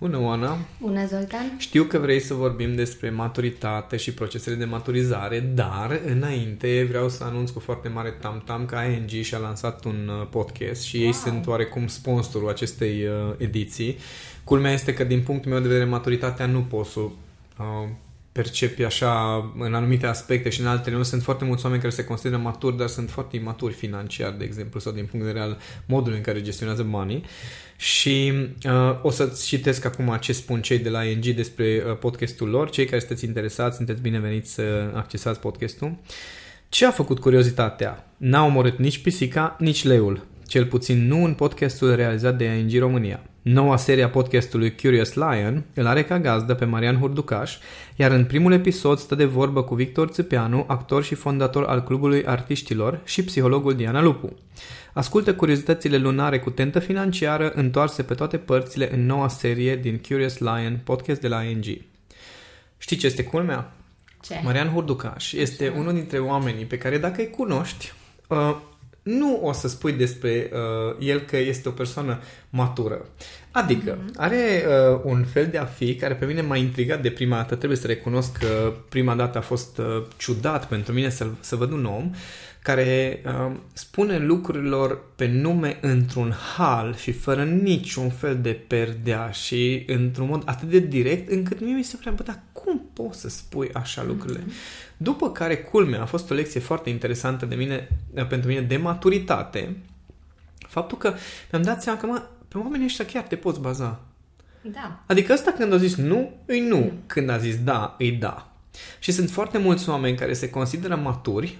Bună, Oana! Bună, Zoltan! Știu că vrei să vorbim despre maturitate și procesele de maturizare, dar înainte vreau să anunț cu foarte mare tam-tam că ING și-a lansat un uh, podcast și wow. ei sunt oarecum sponsorul acestei uh, ediții. Culmea este că din punctul meu de vedere maturitatea nu pot să uh, percepi așa în anumite aspecte și în altele nu. Sunt foarte mulți oameni care se consideră maturi, dar sunt foarte imaturi financiar, de exemplu, sau din punct de vedere al modului în care gestionează banii. Și uh, o să-ți citesc acum ce spun cei de la ING despre uh, podcastul lor. Cei care sunteți interesați, sunteți bineveniți să accesați podcastul. Ce a făcut curiozitatea? N-a omorât nici pisica, nici leul. Cel puțin nu în podcastul realizat de ING România. Noua serie a podcastului Curious Lion îl are ca gazdă pe Marian Hurducaș, iar în primul episod stă de vorbă cu Victor Țăpeanu, actor și fondator al Clubului Artiștilor și psihologul Diana Lupu. Ascultă curiozitățile lunare cu tentă financiară întoarse pe toate părțile în noua serie din Curious Lion, podcast de la ING. Știi ce este culmea? Ce? Marian Hurducaș este unul dintre oamenii pe care dacă îi cunoști, uh, nu o să spui despre uh, el că este o persoană matură. Adică, mm-hmm. are uh, un fel de a fi care pe mine m-a intrigat de prima dată. Trebuie să recunosc că prima dată a fost uh, ciudat pentru mine să, să văd un om care uh, spune lucrurilor pe nume într-un hal și fără niciun fel de perdea și într-un mod atât de direct încât mie mi se prea, bă, dar cum poți să spui așa lucrurile? Mm-hmm. După care, culmea, a fost o lecție foarte interesantă de mine, pentru mine de maturitate, faptul că mi-am dat seama că, mă, pe oamenii ăștia chiar te poți baza. Da. Adică ăsta când a zis nu, îi nu. Când a zis da, îi da. Și sunt foarte mulți oameni care se consideră maturi,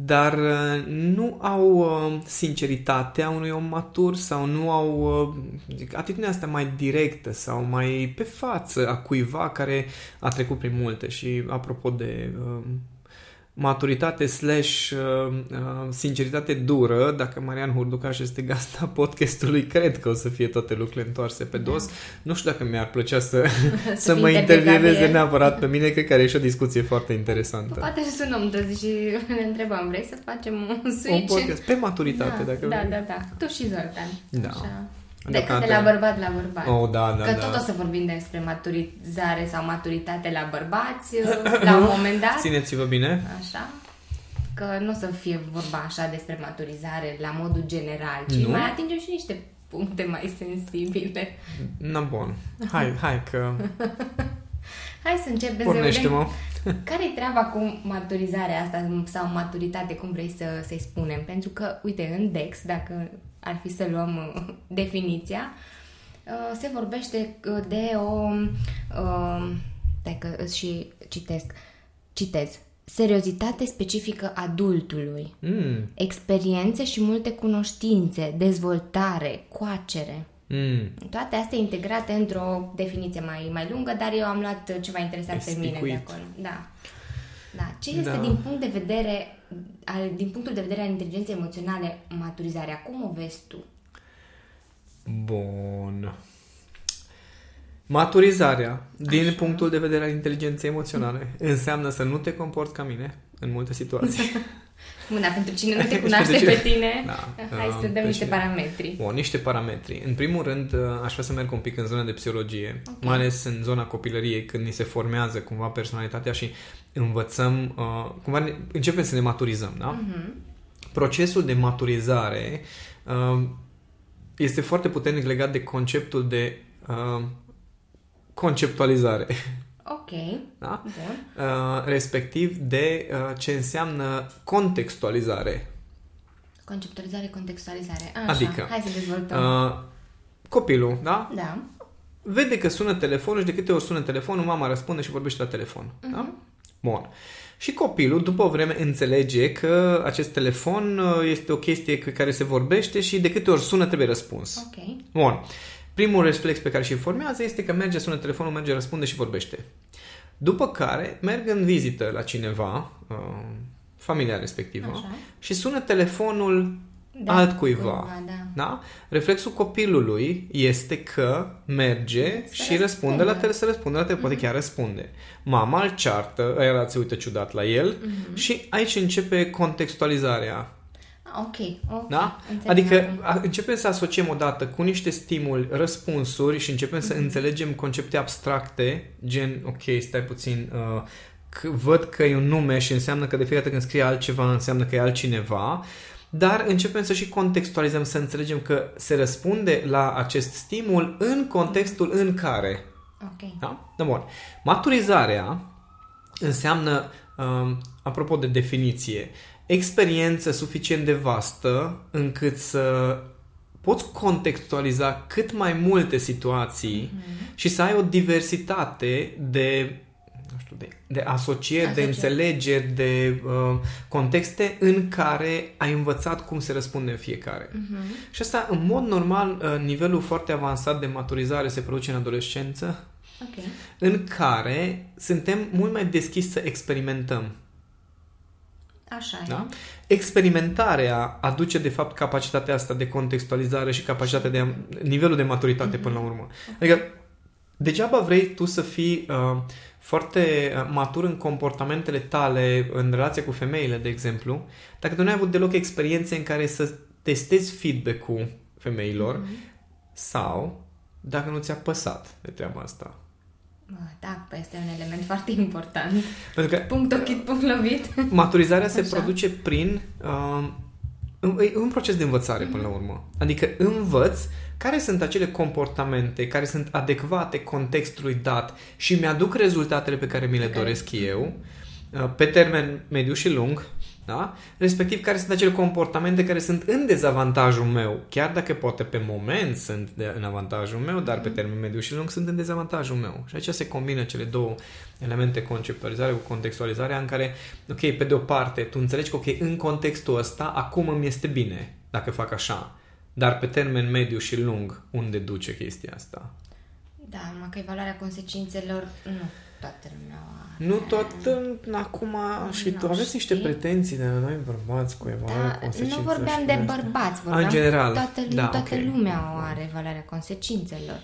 dar uh, nu au uh, sinceritatea unui om matur sau nu au uh, zic, atitudinea asta mai directă sau mai pe față a cuiva care a trecut prin multe. Și apropo de maturitate slash uh, uh, sinceritate dură, dacă Marian Hurducaș este gasta podcastului, cred că o să fie toate lucrurile întoarse pe dos. Da. Nu știu dacă mi-ar plăcea să, să, să mă intervieveze neapărat pe mine, cred că are și o discuție foarte interesantă. Poate să sunăm întâi și ne întrebăm, vrei să facem un switch? Un podcast pe maturitate, da, dacă Da, vrei. da, da. Tu și Zoltan. Da. Așa. De, de la bărbat la bărbat. Oh, da, da, Că da. tot o să vorbim despre maturizare sau maturitate la bărbați la un moment dat. Țineți-vă bine. Așa. Că nu o să fie vorba așa despre maturizare la modul general, ci Nu? mai atingem și niște puncte mai sensibile. Na, bun. Hai, hai că Hai să începem să pornește-mă. vedem care-i treaba cu maturizarea asta sau maturitate, cum vrei să, să-i spunem. Pentru că, uite, în DEX, dacă ar fi să luăm uh, definiția, uh, se vorbește uh, de o... Uh, stai că și citesc. Citez. Seriozitate specifică adultului. Mm, Experiențe și multe cunoștințe, dezvoltare, coacere. Mm. Toate astea integrate într-o definiție mai, mai lungă, dar eu am luat ce m-a interesat pe mine de Espicuit. acolo. Da. Da. Ce este Da. din punct de vedere al, din punctul de vedere al inteligenței emoționale maturizarea? Cum o vezi tu? Bun. Maturizarea, din Așa. punctul de vedere al inteligenței emoționale, înseamnă să nu te comporți ca mine în multe situații. Bun, dar pentru cine nu te Deci cunoaște pentru pe cine- tine, Da. hai să Uh, dăm pe niște cine? parametri. Bun, niște parametri. În primul rând, uh, aș vrea să merg un pic în zona de psihologie, Ok. mai ales în zona copilăriei, când ni se formează cumva personalitatea și învățăm, uh, cumva ne, începem să ne maturizăm, da? Mhm. Procesul de maturizare uh, este foarte puternic legat de conceptul de uh, conceptualizare, Ok. da? Bun. Uh, respectiv de uh, ce înseamnă contextualizare. Conceptualizare, contextualizare. Așa, Adică, hai să dezvoltăm. Uh, copilul, da? da. Vede că sună telefonul și de câte ori sună telefonul, mama răspunde și vorbește la telefon. Da? Bun. Și copilul, după o vreme, înțelege că acest telefon uh, este o chestie cu care se vorbește și de câte ori sună trebuie răspuns. Ok. Bun. Primul reflex pe care și informează este că merge, sună telefonul, merge, răspunde și vorbește. După care merg în vizită la cineva, uh, familia respectivă, Așa. și sună telefonul Da, altcuiva. cuiva, da. Da? Reflexul copilului este că merge Să și răspunde răspundă. la tele, să răspunde la tele, poate chiar răspunde. Mama îl ceartă, ăia se uită ciudat la el și aici începe contextualizarea. Ok, ok. Da? Înțeleg Adică acum. a, începem să asociem odată cu niște stimuli răspunsuri și începem să înțelegem concepte abstracte, gen, ok, stai puțin, uh, că văd că e un nume și înseamnă că de fiecare dată când scrie altceva înseamnă că e altcineva, dar începem să și contextualizăm, să înțelegem că se răspunde la acest stimul în contextul în care. Ok. Da? Da, bun. Maturizarea înseamnă, um, apropo de definiție, experiență suficient de vastă încât să poți contextualiza cât mai multe situații Mhm. și să ai o diversitate de nu știu, de, de asocieri, de Asocieri. înțelegeri, de uh, contexte în care ai învățat cum se răspunde în fiecare. Mhm. Și asta, în mod normal, uh, nivelul foarte avansat de maturizare se produce în adolescență, Ok. în care suntem mult mai deschiși să experimentăm. Așa e. Da? Experimentarea aduce, de fapt, capacitatea asta de contextualizare și capacitatea de nivelul de maturitate până la urmă. Adică, degeaba vrei tu să fii uh, foarte uh, matur în comportamentele tale în relația cu femeile, de exemplu, dacă tu nu ai avut deloc experiențe în care să testezi feedback-ul femeilor sau dacă nu ți-a păsat de treaba asta. Bă, Da, păi este un element foarte important. Pentru că Punct ochit, punct lovit. Maturizarea se Așa. produce prin uh, un, e un proces de învățare până la urmă. Adică învăț care sunt acele comportamente care sunt adecvate contextului dat și mi-aduc rezultatele pe care mi le Pe care- doresc eu uh, pe termen mediu și lung, da? respectiv care sunt acele comportamente care sunt în dezavantajul meu, chiar dacă poate pe moment sunt de, în avantajul meu, dar pe termen mediu și lung sunt în dezavantajul meu. Și aici se combină cele două elemente, conceptualizare cu contextualizarea, în care, ok, pe de o parte, tu înțelegi că, ok, în contextul ăsta, acum îmi este bine dacă fac așa, dar pe termen mediu și lung, unde duce chestia asta? Da, numai că evaluarea consecințelor, nu toată lumea o are. Nu tot în, acum și tu Nu aveți niște știi. pretenții de la noi bărbați cu evaluarea Da, consecințelor. nu vorbeam și de astea. bărbați, în vorbeam general. toată, da, toată ok. lumea o are evaluarea consecințelor.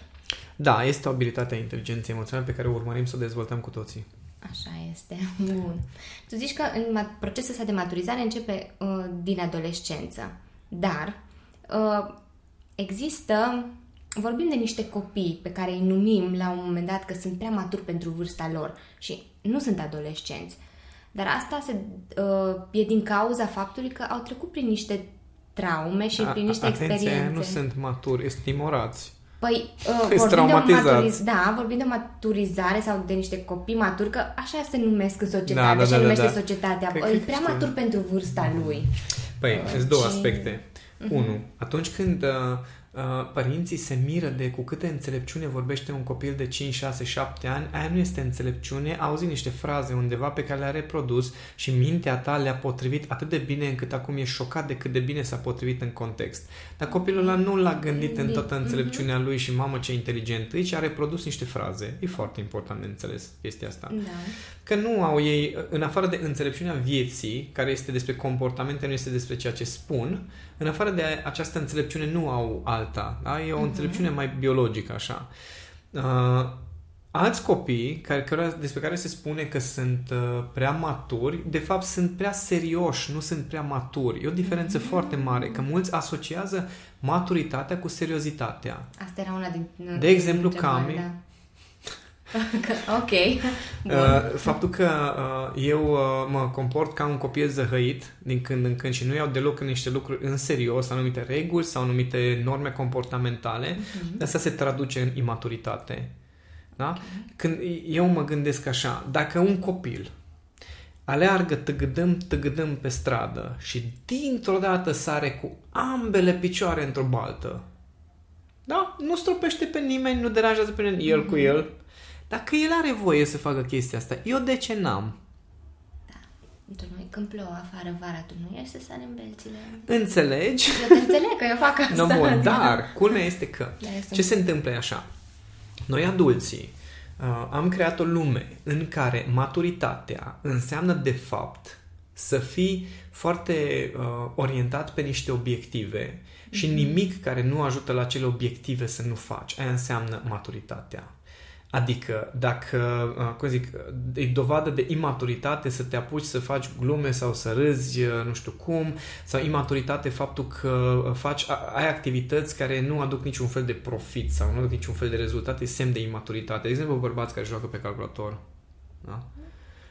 Da, este o abilitate a inteligenței emoționale pe care o urmărim să o dezvoltăm cu toții. Așa este. Bun. Tu zici că în ma- procesul ăsta de maturizare începe uh, din adolescență. Dar uh, există, vorbim de niște copii pe care îi numim la un moment dat că sunt prea maturi pentru vârsta lor și nu sunt adolescenți. Dar asta se, uh, e din cauza faptului că au trecut prin niște traume și prin niște Atenție, experiențe. nu sunt maturi, sunt timorați. Păi, uh, Sunt vorbim de, o traumatizați. maturiz- da, vorbim de o maturizare sau de niște copii maturi, că așa se numesc în societate, Da, da, așa da, da, numește da. societatea. Cred Cred că e prea știu. matur pentru vârsta lui. Păi, Uh, sunt două și- aspecte. Unu, atunci când uh, uh, părinții se miră de cu câte înțelepciune vorbește un copil de 5, 6, 7 ani, aia nu este înțelepciune, auzi niște fraze undeva pe care le-a reprodus și mintea ta le-a potrivit atât de bine încât acum e șocat de cât de bine s-a potrivit în context. Dar copilul ăla nu l-a gândit în toată înțelepciunea lui și mamă ce inteligent e, ci a reprodus niște fraze. E foarte important de înțeles chestia asta. Da. Că nu au ei, în afară de înțelepciunea vieții, care este despre comportamente, nu este despre ceea ce spun, în afară de această înțelepciune nu au alta. Da? E o înțelepciune mai biologică, așa. Uh, alți copii care, care, despre care se spune că sunt uh, prea maturi, de fapt sunt prea serioși, nu sunt prea maturi. E o diferență foarte mare, că mulți asociază maturitatea cu seriozitatea. Asta era una din... De exemplu, din întrebări, Cami. Da. ok. Bun. Uh, faptul că uh, eu uh, mă comport ca un copil zăhăit din când în când și nu iau deloc în niște lucruri în serios, anumite reguli sau anumite norme comportamentale, Mhm. asta se traduce în imaturitate. Da? Când eu mă gândesc așa, dacă un copil aleargă tăgădăm, tăgădăm pe stradă și dintr-o dată sare cu ambele picioare într-o baltă, da? Nu stropește pe nimeni, nu deranjează pe nimeni, el cu el. Dacă el are voie să facă chestia asta, eu de ce n-am? Tu nu când plouă afară vara, tu nu ești să sari în belțile. Înțelegi? Eu te înțeleg că eu fac asta. No, bun, adică- dar culmea este că Da, este ce se întâmplă e așa. Noi adulții uh, am creat o lume în care maturitatea înseamnă de fapt să fii foarte uh, orientat pe niște obiective și nimic care nu ajută la acele obiective să nu faci. Aia înseamnă maturitatea. Adică, dacă, uh, cum zic, e dovadă de imaturitate să te apuci să faci glume sau să râzi, uh, nu știu cum, sau imaturitate faptul că uh, faci, ai activități care nu aduc niciun fel de profit sau nu aduc niciun fel de rezultate, e semn de imaturitate. De exemplu, bărbați care joacă pe calculator. Da?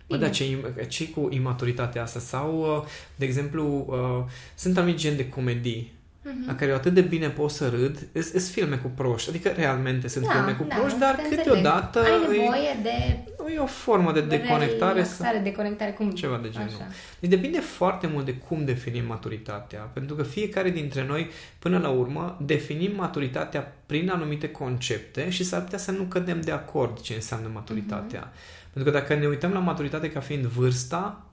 Bă, da, ce, ce cu imaturitatea asta? Sau, de exemplu, sunt anumiți gen de comedii uh-huh. la care eu atât de bine pot să râd, sunt filme cu proști, adică realmente sunt da, filme cu da, proști, dar câteodată ai nevoie e, de e o formă de deconectare. Relaxare, deconectare, cum ceva de genul. Așa. Deci depinde foarte mult de cum definim maturitatea, pentru că fiecare dintre noi, până la urmă, definim maturitatea prin anumite concepte și s-ar putea să nu cădem de acord ce înseamnă maturitatea. Uh-huh. Pentru că dacă ne uităm la maturitate ca fiind vârsta,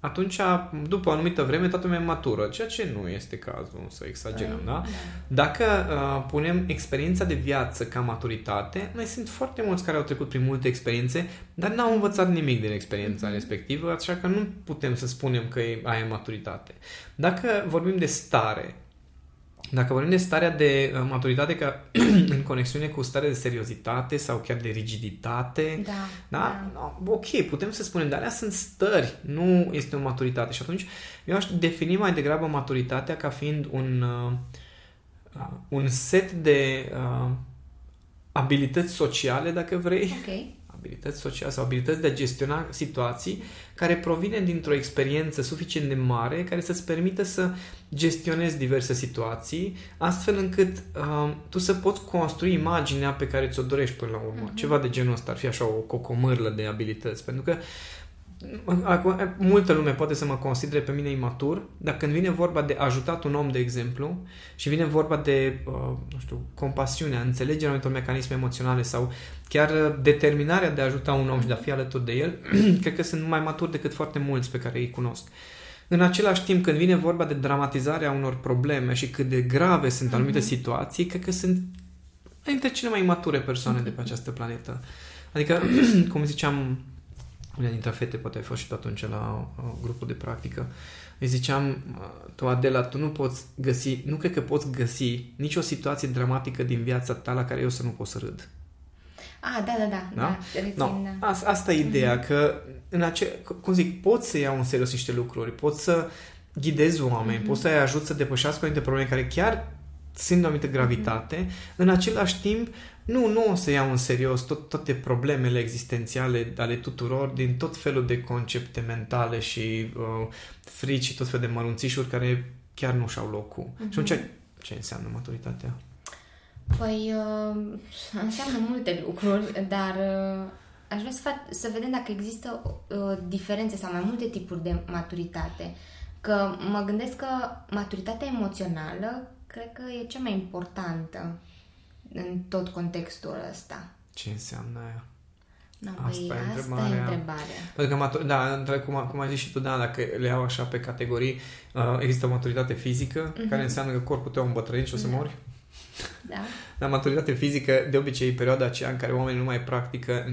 atunci, după o anumită vreme, toată lumea e matură, ceea ce nu este cazul, să exagerăm, da? da? Dacă uh, punem experiența de viață ca maturitate, mai sunt foarte mulți care au trecut prin multe experiențe, dar n-au învățat nimic din experiența mm-hmm. respectivă, așa că nu putem să spunem că e aia maturitate. Dacă vorbim de stare, dacă vorbim de starea de uh, maturitate ca în conexiune cu starea de seriozitate sau chiar de rigiditate, da, da? da. No, ok, putem să spunem, dar alea sunt stări, nu este o maturitate. Și atunci eu aș defini mai degrabă maturitatea ca fiind un, uh, uh, un set de uh, abilități sociale, dacă vrei, okay abilități sociale sau abilități de a gestiona situații care provine dintr-o experiență suficient de mare care să-ți permită să gestionezi diverse situații astfel încât uh, tu să poți construi imaginea pe care ți-o dorești până la urmă. Uh-huh. Ceva de genul ăsta ar fi așa o cocomârlă de abilități. Pentru că uh, Acum, multă lume poate să mă considere pe mine imatur, dar când vine vorba de ajutat un om, de exemplu, și vine vorba de, uh, nu știu, compasiunea, înțelegerea anumitor mecanisme emoționale sau chiar determinarea de a ajuta un om și de a fi alături de el, cred că sunt mai maturi decât foarte mulți pe care îi cunosc. În același timp, când vine vorba de dramatizarea unor probleme și cât de grave sunt anumite mm-hmm. situații, cred că sunt dintre cele mai mature persoane de pe această planetă. Adică, cum ziceam una dintre fete, poate ai fost și tu atunci la uh, grupul de practică, îi ziceam, uh, tu Adela, tu nu poți găsi, nu cred că poți găsi nicio situație dramatică din viața ta la care eu să nu pot să râd. Ah, da, da, da. da? da rețin, no. da. Asta, asta e ideea, mm-hmm. că în ace- cum zic, poți să iau în serios niște lucruri, poți să ghidezi oameni, mm-hmm. poți să-i ajut să depășească anumite probleme care chiar simt o anumită gravitate, mm-hmm. în același timp nu, nu o să iau în serios tot, toate problemele existențiale ale tuturor din tot felul de concepte mentale și uh, frici și tot felul de mărunțișuri care chiar nu și-au locul. Mm-hmm. Și atunci, ce înseamnă maturitatea? Păi, uh, înseamnă multe lucruri, dar uh, aș vrea să, fac, să vedem dacă există uh, diferențe sau mai multe tipuri de maturitate. Că mă gândesc că maturitatea emoțională cred că e cea mai importantă în tot contextul ăsta. Ce înseamnă aia? No, asta, păi, e, asta e întrebarea. Pentru că, matur- da, cum, cum ai zis și tu, da, dacă le iau așa pe categorii, uh, există o maturitate fizică, uh-huh. care înseamnă că corpul tău îmbătrânit și o să da. mori. Da. La maturitate fizică, de obicei, e perioada aceea în care oamenii nu mai practică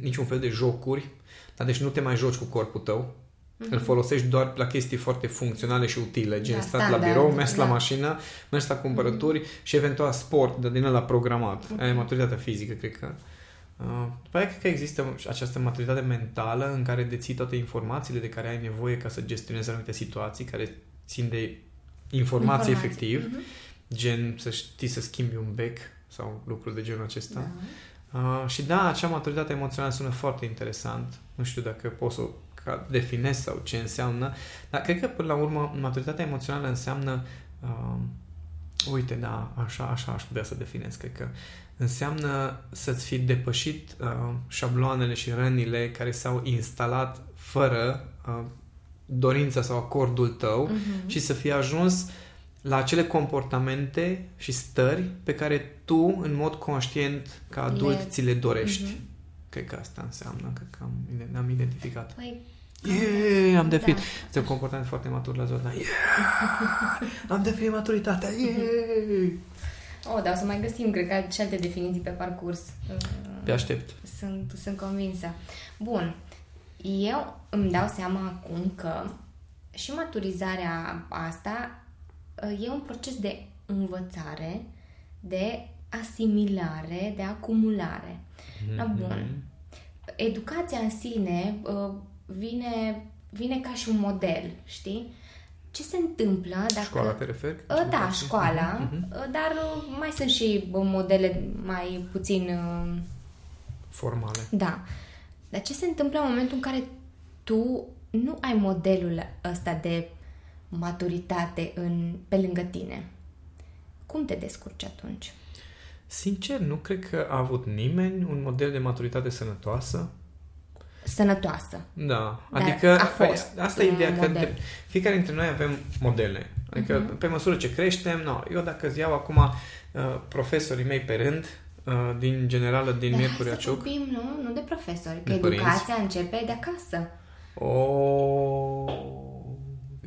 niciun fel de jocuri, da, deci nu te mai joci cu corpul tău, Mm-hmm. Îl folosești doar la chestii foarte funcționale și utile, gen da, stat standard, la birou, mers da. la mașină, mers la cumpărături mm-hmm. și eventual sport, de din la programat. Mm-hmm. Aia e maturitatea fizică, cred că. Uh, după aia cred că există această maturitate mentală în care deții toate informațiile de care ai nevoie ca să gestionezi anumite situații care țin de informație, informație. efectiv, mm-hmm. gen să știi să schimbi un bec sau lucruri de genul acesta. Da. Uh, și da, acea maturitate emoțională sună foarte interesant. Nu știu dacă poți să ca definezi sau ce înseamnă, dar cred că până la urmă maturitatea emoțională înseamnă uh, uite, da, așa, așa aș putea să definez, cred că înseamnă să-ți fi depășit uh, șabloanele și rănile care s-au instalat fără uh, dorința sau acordul tău uh-huh. și să fi ajuns la acele comportamente și stări pe care tu, în mod conștient, ca adult, le... ți le dorești. Uh-huh. Cred că asta înseamnă, cred că am, am identificat. Păi, Yeah, am definit. Da. Este un comportament foarte matur la zona. Yeah! am definit maturitatea. Yeah! Oh, dar o să mai găsim, cred că, și alte definiții pe parcurs. Te aștept. Sunt, sunt convinsă. Bun. Eu îmi dau seama acum că și maturizarea asta e un proces de învățare, de asimilare, de acumulare. Mm-hmm. La Mhm. bun. Educația în sine uh, vine, vine ca și un model, știi? Ce se întâmplă dacă... Școala te referi? Uh, Da, școala, Mhm. uh, dar uh, mai sunt și uh, modele mai puțin... uh, Formale. Da. Dar ce se întâmplă în momentul în care tu nu ai modelul ăsta de maturitate în, pe lângă tine? Cum te descurci atunci? Sincer, nu cred că a avut nimeni un model de maturitate sănătoasă. Sănătoasă. Da, Dar adică a fost păi, asta e un ideea că model. de, fiecare dintre noi avem modele. Adică uh-huh. pe măsură ce creștem, no, eu dacă îți iau acum uh, profesorii mei pe rând, uh, din generală din Dar hai Miercurea să Ciuc, vorbim, nu? Nu de profesori, că De părinți. educația începe de acasă. o...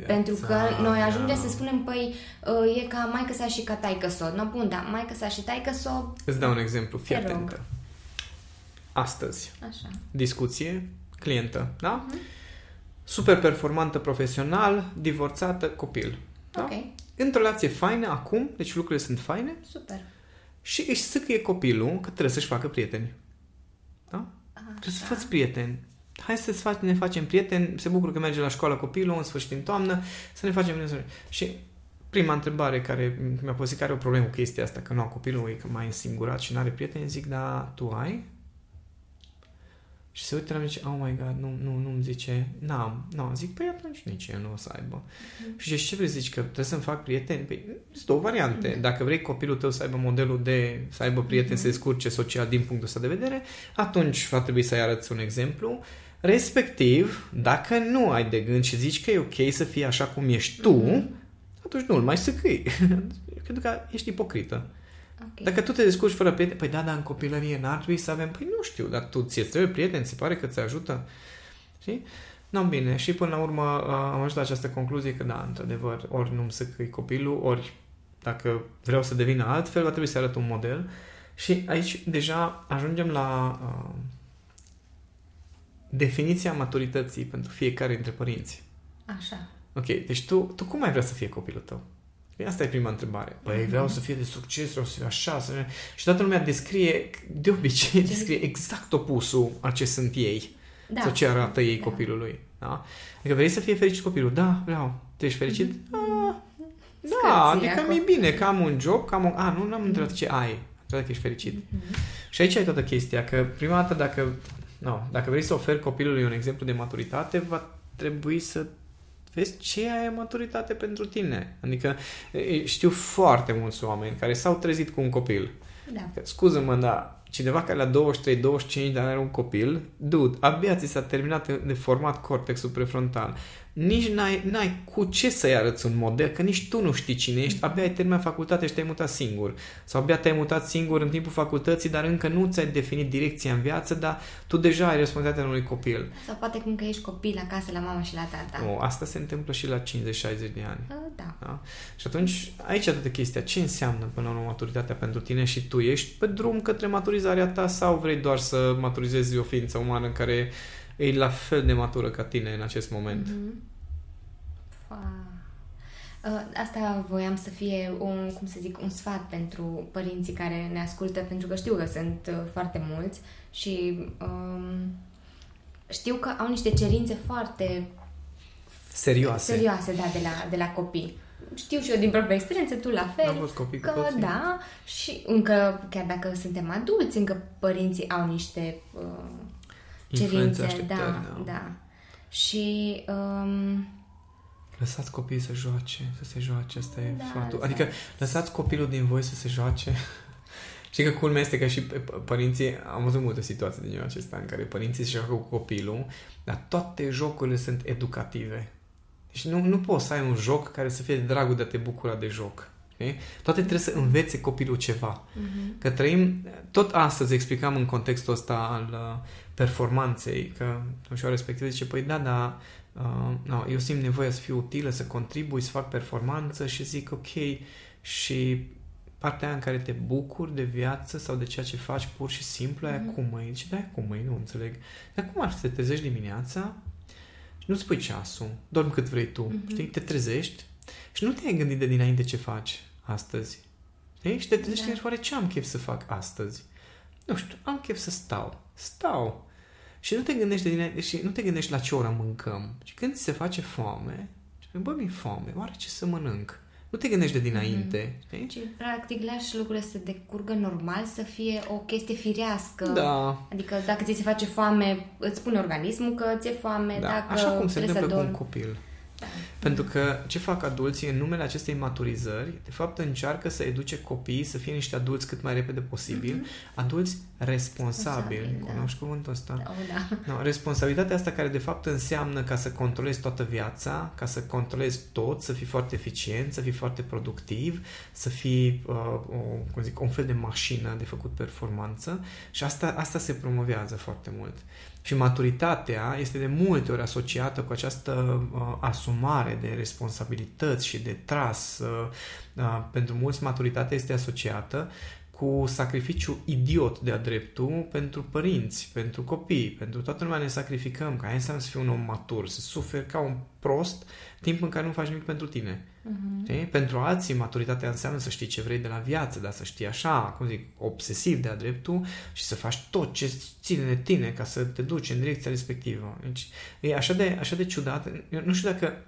Pentru că viața noi mea. ajungem să spunem, păi, uh, e ca maică sa și ca taică so. No, bun, da, maică sa și taică so, Îți dau un exemplu, fii Te rog. Atentă. Astăzi, așa. discuție, clientă, da? Super performantă profesional, divorțată, copil. Da? Ok, Într-o relație faină acum, deci lucrurile sunt faine, super. și își sâcâie copilul că trebuie să-și facă prieteni. Da? Trebuie să faci prieteni. Hai să faci, ne facem prieteni, se bucură că merge la școală copilul, în sfârșit în toamnă, să ne facem prieteni. Și prima întrebare care mi-a pus care are o problemă cu chestia asta, că nu, copilul e mai însingurat și nu are prieteni, zic, da, tu ai? Și se uită la mine și zice, oh my god, nu, nu, nu-mi zice, n-am, nu, zic, păi atunci nici el nu o să aibă. Și zice, ce vrei să zici, că trebuie să-mi fac prieteni? Păi, sunt două variante. Dacă vrei copilul tău să aibă modelul de, să aibă prieteni, să se descurce social din punctul ăsta de vedere, atunci va trebui să-i arăți un exemplu. Respectiv, dacă nu ai de gând și zici că e ok să fie așa cum ești tu, atunci nu-l mai săcâi. Pentru că ești ipocrită. Ok. Dacă tu te descurci fără prieteni, păi da, dar în copilărie n-ar trebui să avem, păi nu știu, dar tu ți trebuie prieteni, se pare că ți ajută. Știi? Nu, bine. Și până la urmă uh, am ajuns la această concluzie că da, într-adevăr, ori nu-mi săcăi copilul, ori dacă vreau să devină altfel, va trebui să arăt un model. Și aici deja ajungem la uh, definiția maturității pentru fiecare dintre părinți. Așa. Ok, deci tu, tu cum ai vrea să fie copilul tău? Păi Asta e prima întrebare. Păi vreau să fie de succes, vreau să fie așa, să fie... Și toată lumea descrie, de obicei, descrie exact opusul a ce sunt ei. Da. Sau ce arată ei Da. copilului. Da? Adică vrei să fie fericit copilul? Da, vreau. Tu ești fericit? Ah, da, Scălție adică acolo. mi-e bine că am un job, că am un... A, nu, n-am întrebat ce ai. Am întrebat că ești fericit. Și aici e toată chestia, că prima dată dacă, no, dacă vrei să oferi copilului un exemplu de maturitate, va trebui să vezi ce e maturitate pentru tine. Adică e, știu foarte mulți oameni care s-au trezit cu un copil. Da. Că, scuză-mă, dar cineva care la 23-25 de ani are un copil, dude, abia ți s-a terminat de format cortexul prefrontal. Nici n-ai, n-ai cu ce să-i arăți un model, că nici tu nu știi cine ești, abia ai terminat facultatea și te-ai mutat singur. Sau abia te-ai mutat singur în timpul facultății, dar încă nu ți-ai definit direcția în viață, dar tu deja ai responsabilitatea unui copil. Sau poate cum că ești copil acasă la mama și la tata. O, asta se întâmplă și la 50-60 de ani. Uh, Da. Da? Și atunci, aici e toată chestia. Ce înseamnă până la urmă maturitatea pentru tine și tu ești pe drum către maturizarea ta sau vrei doar să maturizezi o ființă umană care e la fel de matură ca tine în acest moment? Mhm. Fa. Uh, Asta voiam să fie un, cum să zic, un sfat pentru părinții care ne ascultă, pentru că știu că sunt uh, foarte mulți și um, știu că au niște cerințe foarte Serioase. serioase da, de, la, de la copii. Știu și eu din propria experiență, tu la fel. Am fost copii cu că toții. da, și încă, chiar dacă suntem adulți, încă părinții au niște uh, Influențe, cerințe. așteptări, Da, da. da. Și um, Lăsați copiii să joace, să se joace, asta e Da, sfatul. lăsați. Adică lăsați copilul din voi să se joace. Știi că culmea este că și p- p- părinții, am văzut multe situații din genul acesta în care părinții se joacă cu copilul, dar toate jocurile sunt educative. Deci nu, nu poți să ai un joc care să fie de dragul de a te bucura de joc. Okay? Toate trebuie să învețe copilul ceva. mhm. Că trăim, tot astăzi explicam în contextul ăsta al uh, performanței, că domnișoara respectivă zice, păi da, da, uh, no, eu simt nevoia să fiu utilă, să contribui, să fac performanță și zic, ok, și partea aia în care te bucuri de viață sau de ceea ce faci pur și simplu, aia Mhm. cum măi? Zice, da, aia cum măi? Nu înțeleg. Dar cum ar fi să te trezești dimineața și nu-ți pui ceasul, dormi cât vrei tu, Mhm. știi? Te trezești și nu te-ai gândit de dinainte ce faci astăzi. Ei? Și te trezești da. oare ce am chef să fac astăzi? Nu știu, am chef să stau. Stau. Și nu te gândești, de, și nu te gândești la ce oră mâncăm. Și când ți se face foame, bă, mi-e foame, oare ce să mănânc? Nu te gândești de dinainte. Mm. Ci, practic, lași lucrurile să decurgă normal, să fie o chestie firească. Da. Adică dacă ți se face foame, îți spune organismul că ți-e foame. Da. Dacă Așa cum se întâmplă să cu un copil. Pentru că ce fac adulții în numele acestei maturizări, de fapt încearcă să educe copiii să fie niște adulți cât mai repede posibil, mm-hmm. adulți responsabili. Responsabil, da. Cunoști cuvântul ăsta? Oh, da. No, responsabilitatea asta care de fapt înseamnă ca să controlezi toată viața, ca să controlezi tot, să fii foarte eficient, să fii foarte productiv, să fii uh, o, cum zic, un fel de mașină de făcut performanță și asta, asta se promovează foarte mult. Și maturitatea este de multe ori asociată cu această uh, asumare de responsabilități și de tras. Uh, uh, pentru mulți maturitatea este asociată cu sacrificiu idiot de-a dreptul pentru părinți, pentru copii, pentru toată lumea ne sacrificăm, ca aia înseamnă să fii un om matur, să suferi ca un prost timp în care nu faci nimic pentru tine. Uh-huh. Pentru alții, maturitatea înseamnă să știi ce vrei de la viață, dar să știi așa, cum zic, obsesiv de-a dreptul și să faci tot ce ține de tine ca să te duci în direcția respectivă. Deci, e așa de, așa de ciudat. Eu nu știu dacă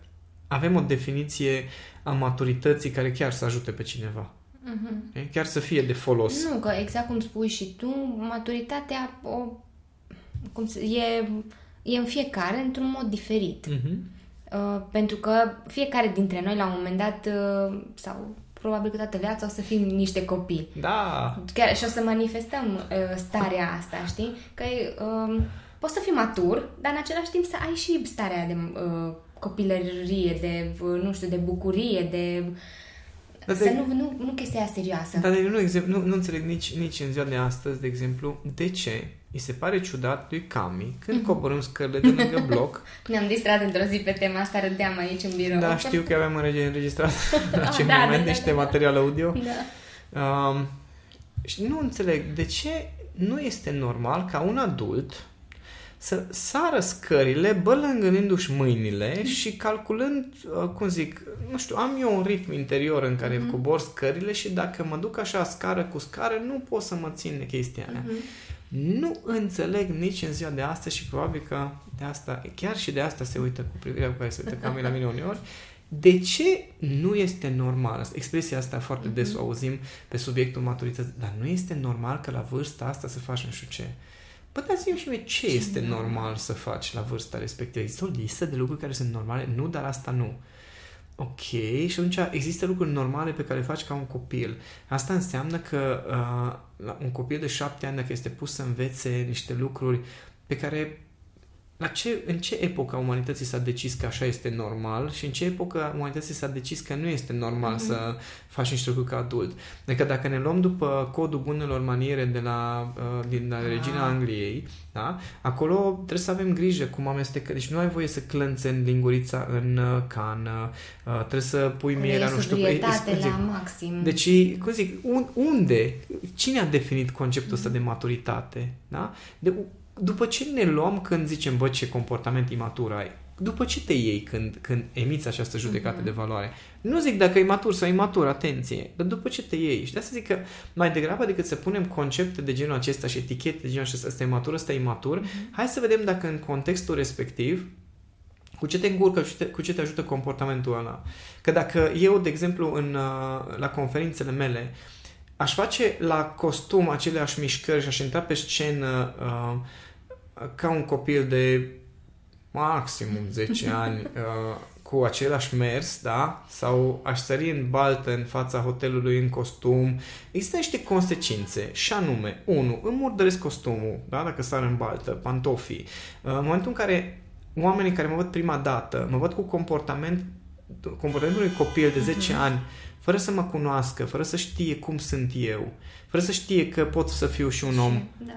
avem o definiție a maturității care chiar să ajute pe cineva. Uh-huh. Chiar să fie de folos. Nu, că exact cum spui și tu, maturitatea o, cum să, e, e în fiecare într-un mod diferit. Uh-huh. Uh, pentru că fiecare dintre noi la un moment dat uh, sau probabil că toată viața o să fim niște copii. Da. Chiar și o să manifestăm uh, starea asta, știi? Că uh, poți să fii matur, dar în același timp să ai și starea de uh, copilărie, de, uh, nu știu, de bucurie, de uh, dar de, să nu, nu, nu chestia serioasă. Dar de, nu, nu, nu înțeleg nici, nici în ziua de astăzi, de exemplu, de ce îi se pare ciudat lui Cami când mm-hmm. coborâm scările de lângă bloc. Ne-am distrat într-o zi pe tema asta, râdeam aici în birou. Da, știu că aveam înregistrat în acel da, moment da, niște da, material audio. Da. Um, și nu înțeleg de ce nu este normal ca un adult să sară scările bălângânindu-și mâinile și calculând, uh, cum zic, nu știu, am eu un ritm interior în care mm-hmm. cobor scările și dacă mă duc așa scară cu scară, nu pot să mă țin de chestia aia. Mm-hmm. Nu înțeleg nici în ziua de astăzi și probabil că de asta, chiar și de asta se uită cu privirea cu care se uită cam la mine uneori, de ce nu este normal? Expresia asta foarte des o mhm. auzim pe subiectul maturității, dar nu este normal că la vârsta asta să faci nu știu ce. Bă, dar zi și mie ce este normal să faci la vârsta respectivă. Există o listă de lucruri care sunt normale? Nu, dar asta nu. Ok, și atunci există lucruri normale pe care le faci ca un copil. Asta înseamnă că uh, un copil de șapte ani, dacă este pus să învețe niște lucruri pe care la ce, în ce epocă a umanității s-a decis că așa este normal și în ce epocă a umanității s-a decis că nu este normal mm-hmm. să faci niște lucruri ca adult. Adică dacă ne luăm după codul bunelor maniere de la, uh, din la regina ah. Angliei, da? acolo trebuie să avem grijă cum amestecă. Deci nu ai voie să în lingurița în uh, cană, uh, trebuie să pui mierea, nu știu. Păi, la maxim. Deci, cum zic, un, unde? Cine a definit conceptul ăsta de maturitate? Da? De, după ce ne luăm când zicem, bă, ce comportament imatur ai? După ce te iei când, când emiți această judecată mm-hmm. de valoare? Nu zic dacă e matur sau imatur, atenție, dar după ce te iei. Și de asta zic că mai degrabă decât să punem concepte de genul acesta și etichete de genul acesta, ăsta e matur, ăsta e imatur, mm-hmm. hai să vedem dacă în contextul respectiv cu ce te încurcă, cu ce te, cu ce te ajută comportamentul ăla. Că dacă eu, de exemplu, în, uh, la conferințele mele, aș face la costum aceleași mișcări și aș intra pe scenă uh, ca un copil de maximum 10 ani uh, cu același mers, da? Sau aș sări în baltă în fața hotelului în costum. Există niște consecințe și anume, unu, îmi murdăresc costumul, da? Dacă sar în baltă, pantofii. Uh, în momentul în care oamenii care mă văd prima dată, mă văd cu comportament comportamentul unui copil de 10 uh-huh. ani, fără să mă cunoască, fără să știe cum sunt eu, fără să știe că pot să fiu și un om da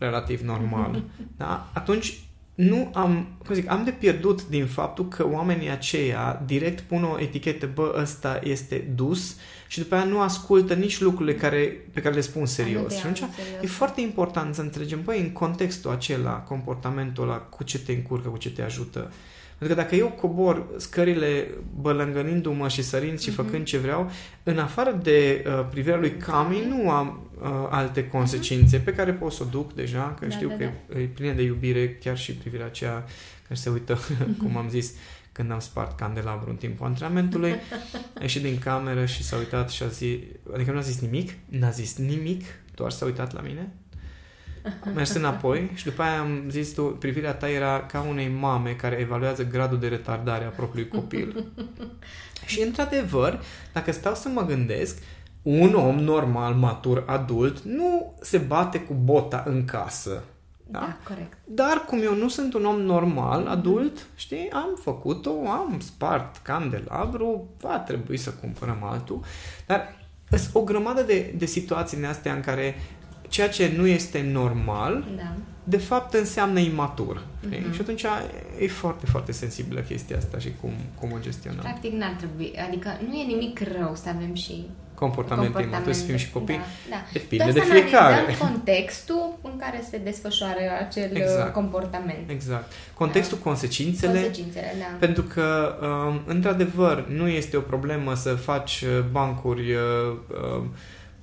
relativ normal, da? atunci nu am, cum zic, am de pierdut din faptul că oamenii aceia direct pun o etichetă, bă, ăsta este dus și după aia nu ascultă nici lucrurile care, pe care le spun serios. Și atunci e foarte important să înțelegem, băi, în contextul acela, comportamentul ăla, cu ce te încurcă, cu ce te ajută. Pentru că dacă eu cobor scările bălângănindu-mă și sărind și uh-huh. făcând ce vreau, în afară de uh, privirea lui Cami, nu am uh, alte consecințe uh-huh. pe care pot să o duc deja, că da, știu da, că da. e plină de iubire, chiar și privirea aceea care se uită, cum am zis, când am spart candelabru în timpul antrenamentului, a ieșit din cameră și s-a uitat și a zis, adică nu a zis nimic, n-a zis nimic, doar s-a uitat la mine am mers înapoi și după aia am zis tu, privirea ta era ca unei mame care evaluează gradul de retardare a propriului copil. și într-adevăr, dacă stau să mă gândesc, un om normal, matur, adult, nu se bate cu bota în casă. Da? da, corect. Dar cum eu nu sunt un om normal, adult, știi, am făcut-o, am spart candelabru, va trebui să cumpărăm altul, dar sunt o grămadă de, de situații în astea în care ceea ce nu este normal, da. de fapt înseamnă imatur. Uh-huh. Și atunci e foarte, foarte sensibilă chestia asta și cum, cum o gestionăm. Practic n-ar trebui, adică nu e nimic rău să avem și comportamente imature, să fim și copii. Da, da. Depinde Doar de fiecare. contextul în care se desfășoară acel exact. comportament. Exact. Contextul, da. consecințele. Consecințele, da. Pentru că, um, într-adevăr, nu este o problemă să faci uh, bancuri uh, uh,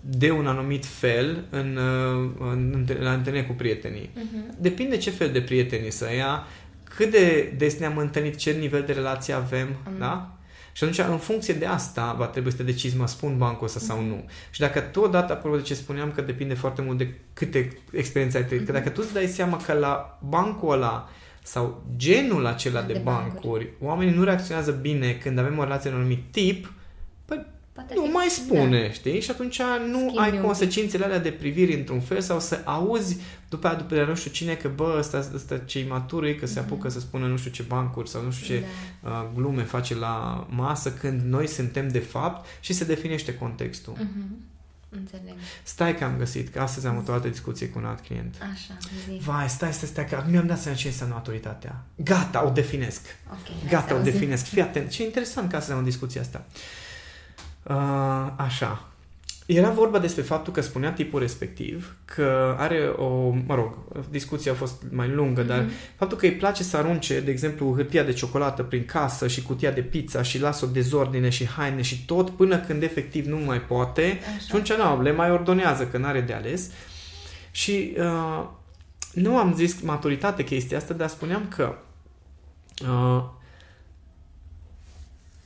de un anumit fel în, uh, în, în, la întâlnire cu prietenii. Uh-huh. Depinde ce fel de prieteni să ia, cât de des ne-am întâlnit, ce nivel de relație avem, uh-huh. da? Și atunci, în funcție de asta, va trebui să te decizi, mă spun bancul ăsta sau mhm. nu. Și dacă tu odată, apropo de ce spuneam, că depinde foarte mult de câte experiențe ai trăit, că dacă tu îți dai seama că la bancul ăla sau genul acela de, de bancuri, bancuri, oamenii nu reacționează bine când avem o relație în un anumit tip, păi Poate nu mai spune, da. știi? Și atunci nu Schimbi ai consecințele alea de priviri într-un fel sau să auzi după aia, după aia, nu știu cine, că bă, ăsta, ăsta ce imaturi, că mm-hmm. se mhm. apucă să spună nu știu ce bancuri sau nu știu ce da. uh, glume face la masă când noi suntem de fapt și se definește contextul. Mm-hmm. Înțeleg. Stai că am găsit, că astăzi am o altă discuție cu un alt client. Așa, zi. Vai, stai, stai, stai, că mi-am dat seama ce înseamnă autoritatea. Gata, o definesc. Okay, Gata, o definesc. Fii atent. Ce interesant că astăzi am o discuție asta. Uh, Uh, așa. Era vorba despre faptul că spunea tipul respectiv că are o, mă rog, discuția a fost mai lungă, mm-hmm. dar mhm. faptul că îi place să arunce, de exemplu, hârtia de ciocolată prin casă și cutia de pizza și lasă o dezordine și haine și tot până când efectiv nu mai poate Așa. și atunci nu, le mai ordonează că n-are de ales. Și uh, nu am zis maturitate chestia asta, dar spuneam că uh,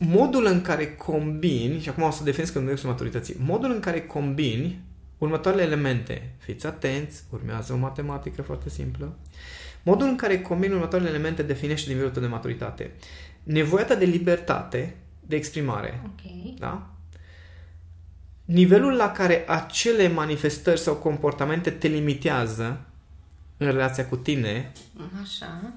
modul în care combini, și acum o să definiți contextul maturității, modul în care combini următoarele elemente, fiți atenți, urmează o matematică foarte simplă, modul în care combini următoarele elemente definește nivelul tău de maturitate. Nevoia ta de libertate, de exprimare. Okay. Da? Nivelul la care acele manifestări sau comportamente te limitează în relația cu tine. Așa.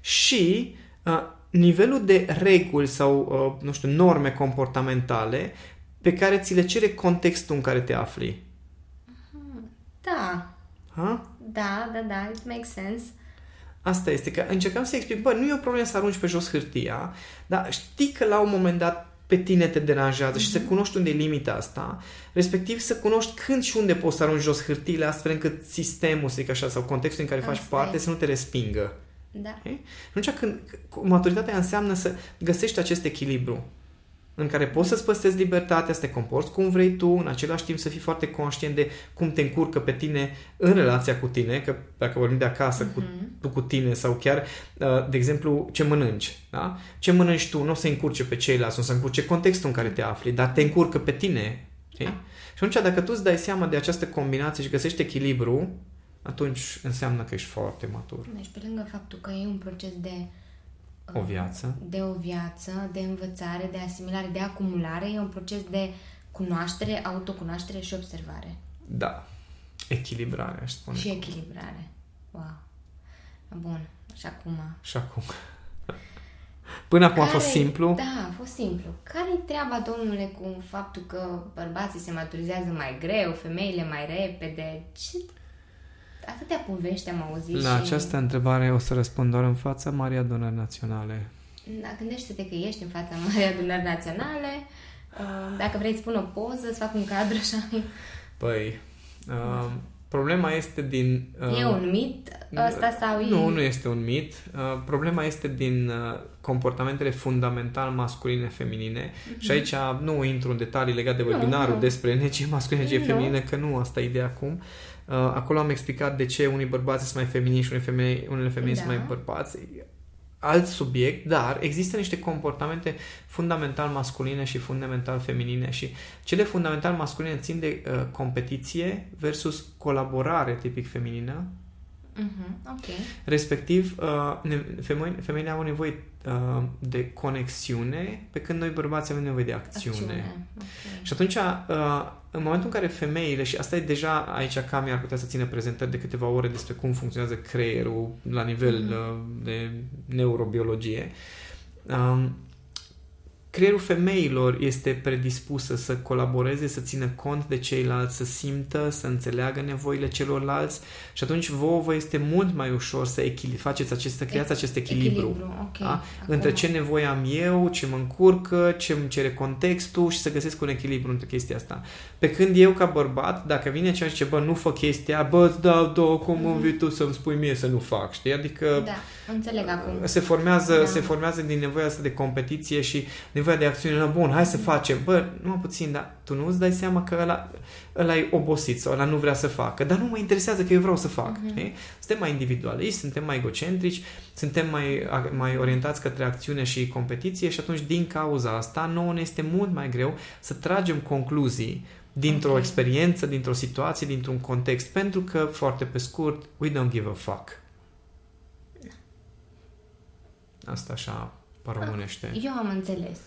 Și uh, nivelul de reguli sau, uh, nu știu, norme comportamentale pe care ți le cere contextul în care te afli. Da. Ha? Da, da, da, it makes sense. Asta este, că încercam să explic, bă, nu e o problemă să arunci pe jos hârtia, dar știi că la un moment dat pe tine te deranjează mm-hmm. și să mhm. cunoști unde e limita asta, respectiv să cunoști când și unde poți să arunci jos hârtiile astfel încât sistemul, să zic așa, sau contextul în care asta faci parte e. să nu te respingă. Da. Okay? Atunci când maturitatea înseamnă să găsești acest echilibru în care poți să-ți păstrezi libertatea, să te comporți cum vrei tu, în același timp să fii foarte conștient de cum te încurcă pe tine în relația cu tine, că dacă vorbim de acasă, uh-huh. cu, mhm. tu cu tine sau chiar, uh, de exemplu, ce mănânci. Da? Ce mănânci tu nu o să încurce pe ceilalți, nu o să încurce contextul în care te afli, dar te încurcă pe tine. Okay? Da. Și atunci, dacă tu îți dai seama de această combinație și găsești echilibru, atunci înseamnă că ești foarte matur. Deci, pe lângă faptul că e un proces de o viață. De o viață, de învățare, de asimilare, de acumulare, e un proces de cunoaștere, autocunoaștere și observare. Da. Echilibrare, aș spune. Și echilibrare. Wow. Bun. Și acum. Și acum. Până acum Care, a fost simplu? Da, a fost simplu. Care-i treaba, domnule, cu faptul că bărbații se maturizează mai greu, femeile mai repede? Ce atâtea povești am auzit La și... această întrebare o să răspund doar în fața Maria Adunări Naționale. Da, gândește-te că ești în fața Maria Adunări Naționale. Uh, dacă vrei să spun o poză, să fac un cadru așa. Păi, uh, problema este din... Uh, e un mit ăsta sau e... Nu, nu este un mit. Uh, problema este din uh, comportamentele fundamental masculine-feminine uh-huh. și aici nu intru în detalii legate de webinarul nu, nu. despre energie masculină, energie feminine, că nu asta e ideea acum. Uh, acolo am explicat de ce unii bărbați sunt mai femini și unele femei, unele femei da. sunt mai bărbați alt subiect, dar există niște comportamente fundamental masculine și fundamental feminine și cele fundamental masculine țin de uh, competiție versus colaborare tipic feminină. Uh-huh, okay. Respectiv, uh, femeile, femeile au nevoie uh, de conexiune, pe când noi bărbații avem nevoie de acțiune. acțiune. Okay. Și atunci, uh, în momentul în care femeile, și asta e deja aici Cami ar putea să țină prezentări de câteva ore despre cum funcționează creierul la nivel mm-hmm. de neurobiologie, um, creierul femeilor este predispusă să colaboreze, să țină cont de ceilalți, să simtă, să înțeleagă nevoile celorlalți și atunci vouă vă este mult mai ușor să echil- faceți acest, să creați acest echilibru, echilibru okay. da? între ce nevoie am eu, ce mă încurcă, ce îmi cere contextul și să găsesc un echilibru între chestia asta. Pe când eu ca bărbat, dacă vine cineva și zice, bă, nu fă chestia, bă, da, da, cum mm-hmm. vii tu să-mi spui mie să nu fac, știi? Adică da, înțeleg acum. Se formează, da. se formează din nevoia asta de competiție și nevoia de acțiune. Bun, hai să facem. Bă, nu puțin, dar tu nu îți dai seama că ăla, ăla e obosit sau ăla nu vrea să facă. Dar nu mă interesează că eu vreau să fac. Uh-huh. Știi? Suntem mai individualiști, suntem mai egocentrici, suntem mai, mai orientați către acțiune și competiție și atunci din cauza asta nouă ne este mult mai greu să tragem concluzii dintr-o okay. experiență, dintr-o situație, dintr-un context, pentru că, foarte pe scurt, we don't give a fuck. Asta așa paromânește. Eu am înțeles.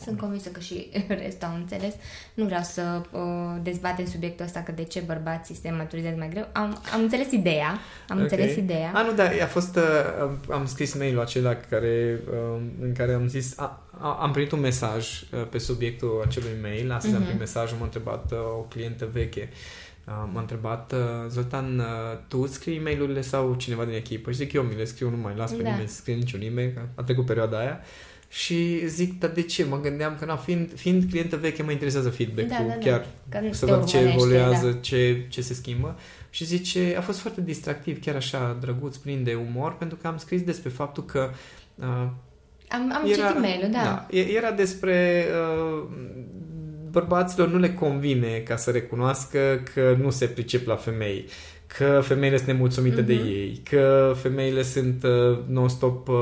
Sunt convinsă că și restul au înțeles. Nu vreau să uh, dezbatem subiectul ăsta că de ce bărbații se maturizează mai greu. Am, am înțeles ideea. Am okay. înțeles ideea. A, nu, da, a fost... Uh, am scris mail-ul acela care, uh, în care am zis... A, a, am primit un mesaj uh, pe subiectul acelui mail. Astăzi uh-huh. am mhm. primit mesajul, m-a întrebat uh, o clientă veche. Uh, m-a întrebat, uh, Zoltan, uh, tu scrii e-mail-urile sau cineva din echipă? Și zic, eu mi le scriu, nu mai las pe da. nimeni să scrie niciun e-mail, că a trecut perioada aia. Și zic, dar de ce? Mă gândeam că, na, fiind, fiind clientă veche, mă interesează feedback-ul, da, da, da. chiar că să văd ce evoluează, da. ce, ce se schimbă. Și zice, a fost foarte distractiv, chiar așa drăguț, plin de umor, pentru că am scris despre faptul că uh, am, am era, citit mail da. da. Era despre uh, bărbaților nu le convine ca să recunoască că nu se pricep la femei că femeile sunt nemulțumite mm-hmm. de mhm. ei, că femeile sunt uh, non-stop, uh,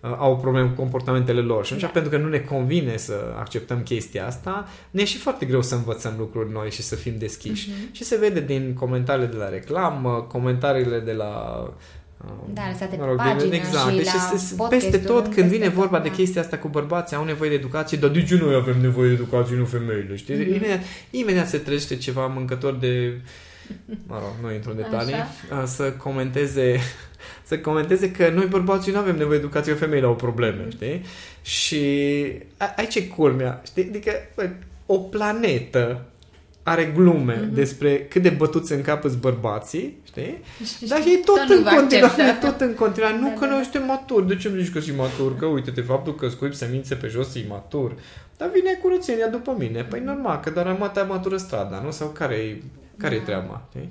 uh, au probleme cu comportamentele lor. Și atunci, da. pentru că nu ne convine să acceptăm chestia asta, ne e și foarte greu să învățăm lucruri noi și să fim deschiși. Mm-hmm. Și se vede din comentariile de la reclamă, comentariile de la uh, da, lăsate mă rog, pe pagină exact. și deci la peste tot, când vine vorba de chestia asta cu bărbații, au nevoie de educație, dar de ce noi avem nevoie de educație, nu femeile, știi? Mm-hmm. Imediat, imediat se trește ceva mâncător de mă rog, nu intru în detalii, Așa. să comenteze să comenteze că noi bărbații nu avem nevoie de educație, femeile au probleme, mm. știi? Și aici e culmea, știi? Adică, bă, o planetă are glume mm-hmm. despre cât de bătuți în cap îți bărbații, știi? Dar e tot, tot în continuare, tot în continuare. Nu da, că da. noi suntem maturi. De ce îmi zici că sunt matur? Că uite-te, faptul că scuip semințe pe jos e matur. Dar vine curățenia după mine. Păi normal, că doar am matură strada, nu? Sau care e care e da. treaba? Știi?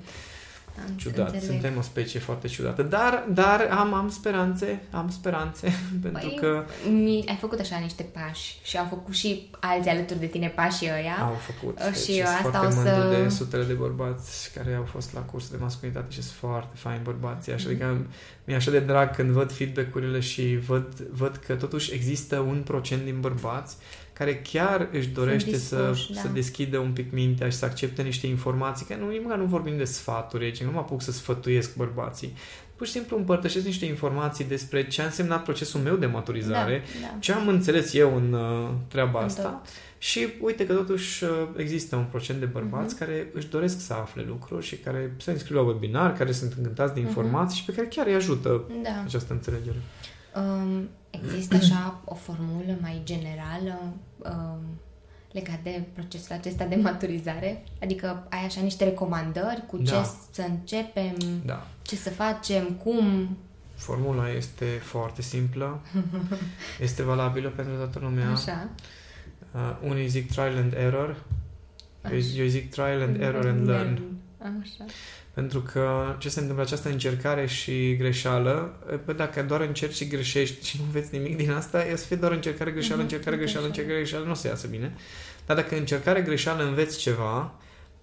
Ciudat. Înțeleg. Suntem o specie foarte ciudată. Dar, dar am, am speranțe, am speranțe, pentru păi, că... Mi, ai făcut așa niște pași și au făcut și alții alături de tine pașii ăia. Au făcut. Uh, și deci asta o să... de sutele de bărbați care au fost la curs de masculinitate și sunt foarte faini bărbații. Așa, mm-hmm. adică mi-e așa de drag când văd feedback-urile și văd, văd că totuși există un procent din bărbați care chiar își dorește dispuși, să, da. să deschidă un pic mintea și să accepte niște informații, că nu, nu vorbim de sfaturi aici, nu mă apuc să sfătuiesc bărbații. Pur și simplu împărtășesc niște informații despre ce a însemnat procesul meu de maturizare, da, da. ce am înțeles eu în uh, treaba în asta. Tot. Și uite că totuși uh, există un procent de bărbați uh-huh. care își doresc să afle lucruri și care se înscriu la webinar, care sunt încântați de mhm. informații uh-huh. și pe care chiar îi ajută da. această înțelegere. Um, există așa o formulă mai generală um, legat de procesul acesta de maturizare? Adică ai așa niște recomandări cu ce da. să începem, da. ce să facem, cum? Formula este foarte simplă, este valabilă pentru toată lumea. Așa. Uh, unii zic trial and error, eu, eu zic trial and error and learn. Așa. Pentru că ce se întâmplă această încercare și greșeală, bă, dacă doar încerci și greșești și nu înveți nimic din asta, e să fie doar încercare, greșeală, Mhm, încercare, greșeală, greșeală. încercare, greșeală, nu o să iasă bine. Dar dacă încercare, greșeală, înveți ceva,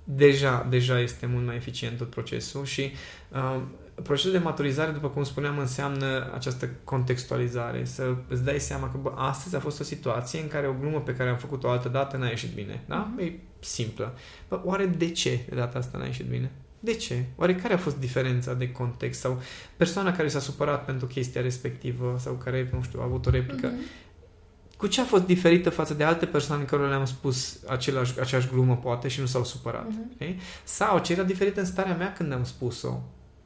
deja, deja este mult mai eficient tot procesul și uh, procesul de maturizare, după cum spuneam, înseamnă această contextualizare, să îți dai seama că bă, astăzi a fost o situație în care o glumă pe care am făcut-o altă dată n-a ieșit bine. Da? Mhm. E simplă. Bă, oare de ce de data asta n-a ieșit bine? De ce? Oare care a fost diferența de context? Sau persoana care s-a supărat pentru chestia respectivă sau care, nu știu, a avut o replică, Mhm. cu ce a fost diferită față de alte persoane care le-am spus același, aceeași glumă, poate, și nu s-au supărat? Mhm. Okay? Sau ce era diferit în starea mea când am spus-o?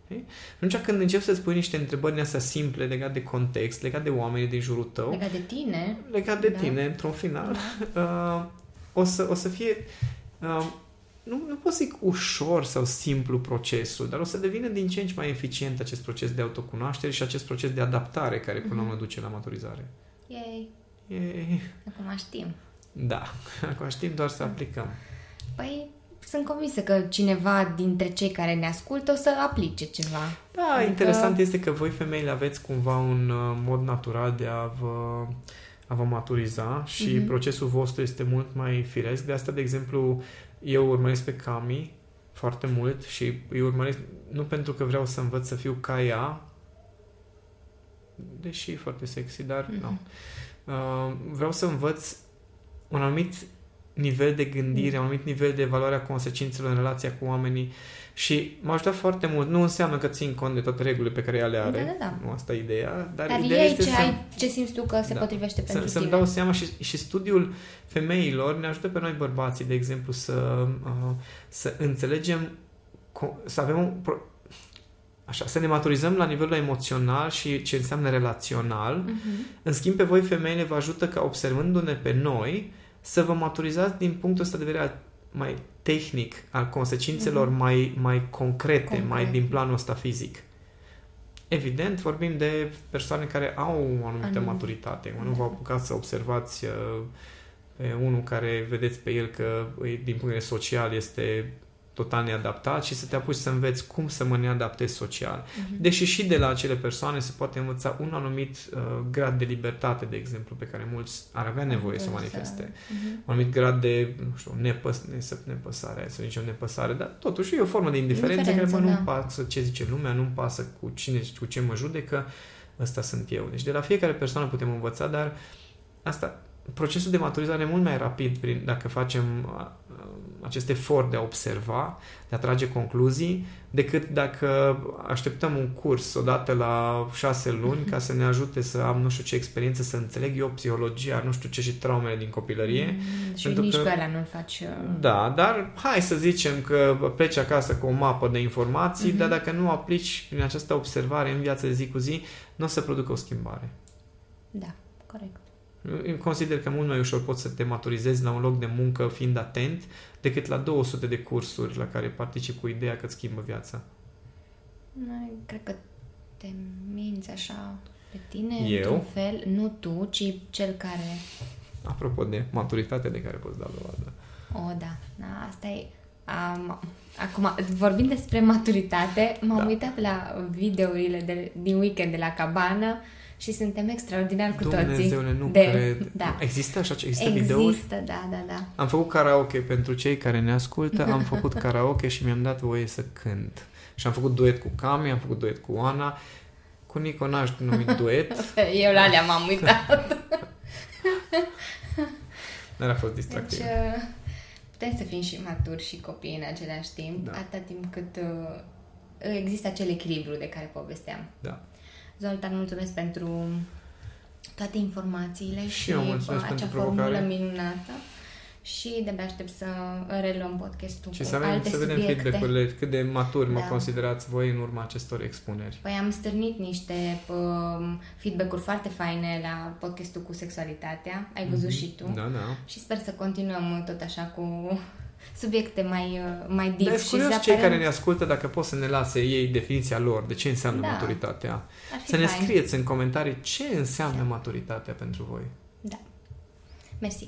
Okay? Atunci când începi să-ți pui niște întrebări din astea simple legate de context, legate de oamenii din jurul tău, Legat de tine. legat de Da. tine, într-un final, uh, o, să, o să fie... Uh, nu, nu pot să zic ușor sau simplu procesul, dar o să devină din ce în ce mai eficient acest proces de autocunoaștere și acest proces de adaptare care până la urmă duce la maturizare. Yay. E, Acum știm. da, acum știm doar să aplicăm. Păi, sunt convinsă că cineva dintre cei care ne ascultă o să aplice ceva. Da, Adică- interesant este că voi femeile aveți cumva un uh, mod natural de a vă, a vă maturiza și Mhm. procesul vostru este mult mai firesc. De asta, de exemplu, eu urmăresc pe Cami foarte mult și îi urmăresc nu pentru că vreau să învăț să fiu ca ea, deși e foarte sexy, dar Mhm. nu. Uh, vreau să învăț un anumit nivel de gândire, un anumit nivel de evaluare a consecințelor în relația cu oamenii și m-a ajutat foarte mult. Nu înseamnă că țin cont de toate regulile pe care ea le are. Da, da, da. Nu asta e ideea. Dar, Dar ideea ei este ce, să, ai, ce simți tu că se Da. potrivește să, pentru să-mi tine. dau seama și, și studiul femeilor ne ajută pe noi bărbații, de exemplu, să, uh, să înțelegem, co- să avem un, pro- așa, să ne maturizăm la nivelul emoțional și ce înseamnă relațional. Mhm. În schimb, pe voi femeile vă ajută ca observându-ne pe noi să vă maturizați din punctul ăsta de vedere al- mai tehnic, al consecințelor Mhm. mai, mai concrete, Concret. mai din planul ăsta fizic. Evident, vorbim de persoane care au o anumită Anum- maturitate. Nu Da. vă apucați să observați uh, pe unul care vedeți pe el că îi- din punct de vedere social este total neadaptat și să te apuci să înveți cum să mă neadaptez social. Mhm. Deși și de la acele persoane se poate învăța un anumit uh, grad de libertate, de exemplu, pe care mulți ar avea nevoie să manifeste. Mhm. Un anumit grad de, nu știu, nepăs, nesă- nepăsare, să zicem nepăsare, dar totuși e o formă de indiferență, care, Indiferență, mă, nu-mi da. pasă ce zice lumea, nu-mi pasă cu cine, cu ce mă judecă, ăsta sunt eu. Deci de la fiecare persoană putem învăța, dar asta, procesul de maturizare e mult mai rapid prin, dacă facem a, a, acest efort de a observa, de a trage concluzii, decât dacă așteptăm un curs odată la șase luni ca să ne ajute să am nu știu ce experiență, să înțeleg eu psihologia, nu știu ce și traumele din copilărie. Mm, Și pentru nici că- pe ăla nu-l faci... uh, Da, dar hai să zicem că pleci acasă cu o mapă de informații, Mhm. dar dacă nu aplici prin această observare în viața de zi cu zi, nu o să producă o schimbare. Da, corect. Eu consider că mult mai ușor poți să te maturizezi la un loc de muncă fiind atent decât la 200 de cursuri la care participi cu ideea că îți schimbă viața. Noi, cred că te minți așa pe tine, Eu? într-un fel. Nu tu, ci cel care... Apropo de maturitatea de care poți da dovadă. O, da, da asta e... Um, acum, vorbind despre maturitate, m-am Da. uitat la videourile de, din weekend de la cabană și suntem extraordinari cu toții. Dumnezeule, nu de, cred. Da. Există așa? Există, Există, videouri? da, da, da. Am făcut karaoke pentru cei care ne ascultă, am făcut karaoke și mi-am dat voie să cânt. Și am făcut duet cu Cami, am făcut duet cu Ana, cu Nico n-aș numi duet, Eu la alea m-am uitat. dar a fost Deci, distractiv. uh, putem să fim și maturi și copii în același timp, Da. atâta timp cât uh, există acel echilibru de care povesteam. Da. Zoltan, mulțumesc pentru toate informațiile Și și, eu mulțumesc acea pentru formulă provocare. minunată și de-abia aștept să reluăm podcastul Și cu să, avem, alte să vedem subiecte. feedback-urile, cât de maturi mă Da. considerați voi în urma acestor expuneri. Păi am stârnit niște um, feedback-uri foarte faine la podcastul cu sexualitatea, ai văzut și tu. Da, da. Și sper să continuăm tot așa cu subiecte mai, uh, mai Dar deep e și curios să cei apărăm- care ne ascultă dacă pot să ne lase ei definiția lor, de ce înseamnă Da. maturitatea. Ar fi Să ne fain. scrieți în comentarii ce înseamnă maturitatea pentru voi. Da. Mersi.